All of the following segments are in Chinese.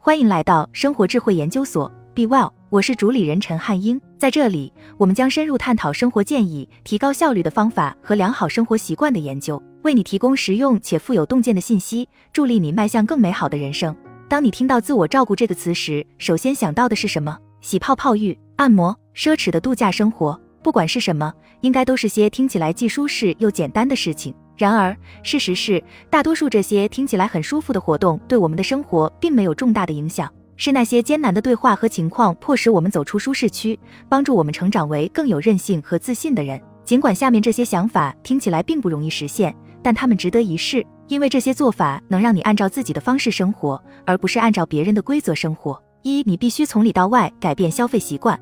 欢迎来到生活智慧研究所，Be Well，我是主理人陈汉英。在这里，我们将深入探讨生活建议、提高效率的方法和良好生活习惯的研究，为你提供实用且富有洞见的信息，助力你迈向更美好的人生。当你听到自我照顾这个词时，首先想到的是什么？洗泡泡浴、按摩、奢侈的度假生活，不管是什么，应该都是些听起来既舒适又简单的事情。然而，事实是，大多数这些听起来很舒服的活动，对我们的生活并没有重大的影响。是那些艰难的对话和情况，迫使我们走出舒适区，帮助我们成长为更有韧性和自信的人。尽管下面这些想法听起来并不容易实现，但他们值得一试，因为这些做法能让你按照自己的方式生活，而不是按照别人的规则生活。一，你必须从里到外改变消费习惯，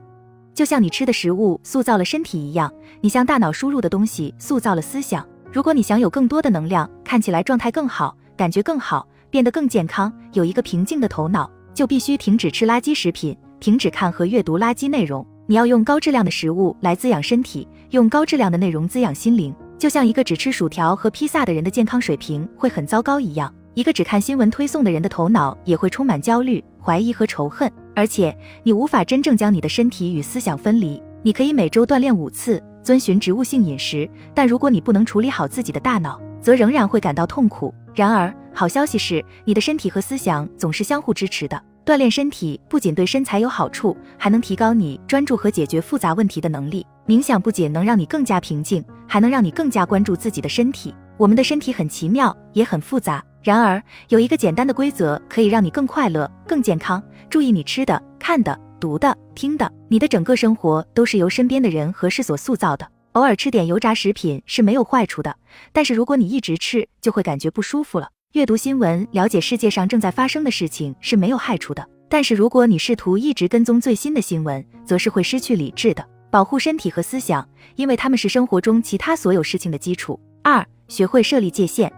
就像你吃的食物塑造了身体一样，你向大脑输入的东西塑造了思想。如果你想有更多的能量，看起来状态更好，感觉更好，变得更健康，有一个平静的头脑，就必须停止吃垃圾食品，停止看和阅读垃圾内容。你要用高质量的食物来滋养身体，用高质量的内容滋养心灵。就像一个只吃薯条和披萨的人的健康水平会很糟糕一样，一个只看新闻推送的人的头脑也会充满焦虑、怀疑和仇恨。而且，你无法真正将你的身体与思想分离。你可以每周锻炼五次。遵循植物性饮食，但如果你不能处理好自己的大脑，则仍然会感到痛苦。然而，好消息是，你的身体和思想总是相互支持的。锻炼身体不仅对身材有好处，还能提高你专注和解决复杂问题的能力。冥想不仅能让你更加平静，还能让你更加关注自己的身体。我们的身体很奇妙，也很复杂。然而，有一个简单的规则可以让你更快乐、更健康。注意你吃的、看的。读的、听的，你的整个生活都是由身边的人和事所塑造的。偶尔吃点油炸食品是没有坏处的，但是如果你一直吃，就会感觉不舒服了。阅读新闻，了解世界上正在发生的事情是没有害处的，但是如果你试图一直跟踪最新的新闻，则是会失去理智的。保护身体和思想，因为他们是生活中其他所有事情的基础。二、学会设立界限，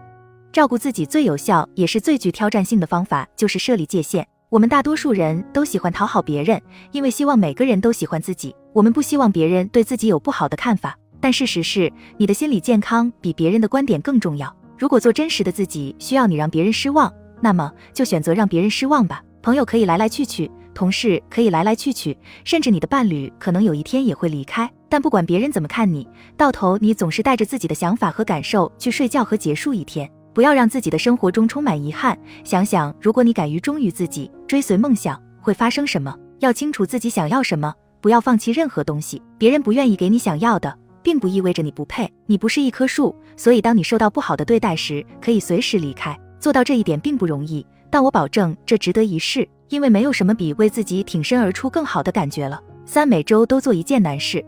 照顾自己最有效也是最具挑战性的方法就是设立界限。我们大多数人都喜欢讨好别人，因为希望每个人都喜欢自己。我们不希望别人对自己有不好的看法，但事实是，你的心理健康比别人的观点更重要。如果做真实的自己需要你让别人失望，那么就选择让别人失望吧。朋友可以来来去去，同事可以来来去去，甚至你的伴侣可能有一天也会离开。但不管别人怎么看你，到头你总是带着自己的想法和感受去睡觉和结束一天。不要让自己的生活中充满遗憾。想想，如果你敢于忠于自己，追随梦想，会发生什么？要清楚自己想要什么，不要放弃任何东西。别人不愿意给你想要的，并不意味着你不配。你不是一棵树，所以当你受到不好的对待时，可以随时离开。做到这一点并不容易，但我保证这值得一试，因为没有什么比为自己挺身而出更好的感觉了。三，每周都做一件难事。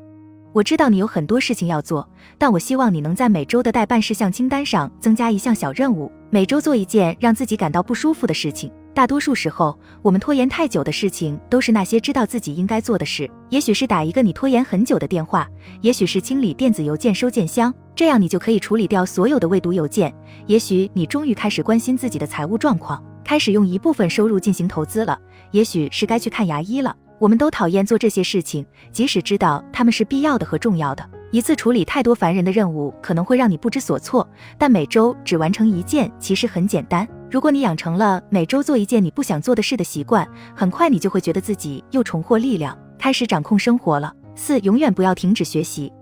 我知道你有很多事情要做，但我希望你能在每周的待办事项清单上增加一项小任务，每周做一件让自己感到不舒服的事情。大多数时候，我们拖延太久的事情都是那些知道自己应该做的事。也许是打一个你拖延很久的电话，也许是清理电子邮件收件箱，这样你就可以处理掉所有的未读邮件。也许你终于开始关心自己的财务状况，开始用一部分收入进行投资了。也许是该去看牙医了。我们都讨厌做这些事情，即使知道他们是必要的和重要的。一次处理太多烦人的任务可能会让你不知所措，但每周只完成一件其实很简单。如果你养成了每周做一件你不想做的事的习惯，很快你就会觉得自己又重获力量，开始掌控生活了。四，永远不要停止学习。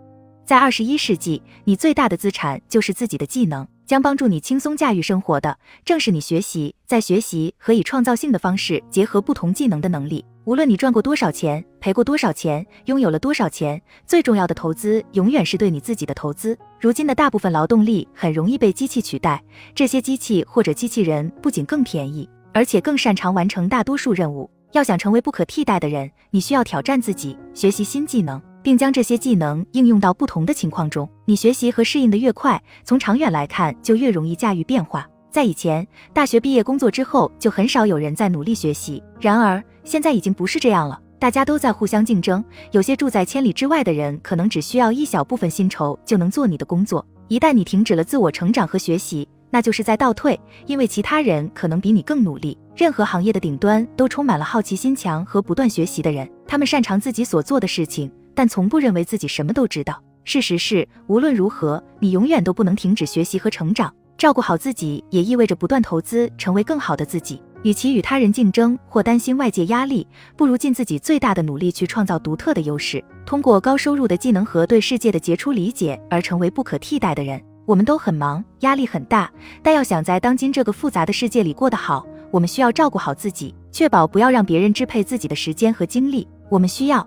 在二十一世纪，你最大的资产就是自己的技能。将帮助你轻松驾驭生活的，正是你学习，在学习和以创造性的方式结合不同技能的能力。无论你赚过多少钱，赔过多少钱，拥有了多少钱，最重要的投资永远是对你自己的投资。如今的大部分劳动力很容易被机器取代，这些机器或者机器人不仅更便宜，而且更擅长完成大多数任务。要想成为不可替代的人，你需要挑战自己，学习新技能。并将这些技能应用到不同的情况中。你学习和适应的越快，从长远来看就越容易驾驭变化。在以前，大学毕业工作之后，就很少有人在努力学习。然而，现在已经不是这样了，大家都在互相竞争。有些住在千里之外的人，可能只需要一小部分薪酬就能做你的工作。一旦你停止了自我成长和学习，那就是在倒退，因为其他人可能比你更努力。任何行业的顶端都充满了好奇心强和不断学习的人，他们擅长自己所做的事情。但从不认为自己什么都知道。事实是，无论如何，你永远都不能停止学习和成长。照顾好自己，也意味着不断投资，成为更好的自己。与其与他人竞争或担心外界压力，不如尽自己最大的努力去创造独特的优势，通过高收入的技能和对世界的杰出理解而成为不可替代的人。我们都很忙，压力很大，但要想在当今这个复杂的世界里过得好，我们需要照顾好自己，确保不要让别人支配自己的时间和精力。我们需要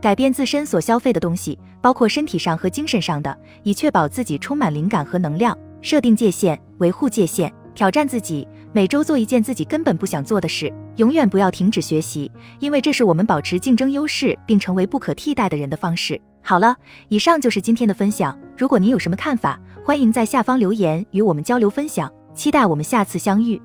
改变自身所消费的东西，包括身体上和精神上的，以确保自己充满灵感和能量。设定界限，维护界限，挑战自己，每周做一件自己根本不想做的事。永远不要停止学习，因为这是我们保持竞争优势并成为不可替代的人的方式。好了，以上就是今天的分享。如果您有什么看法，欢迎在下方留言与我们交流分享。期待我们下次相遇。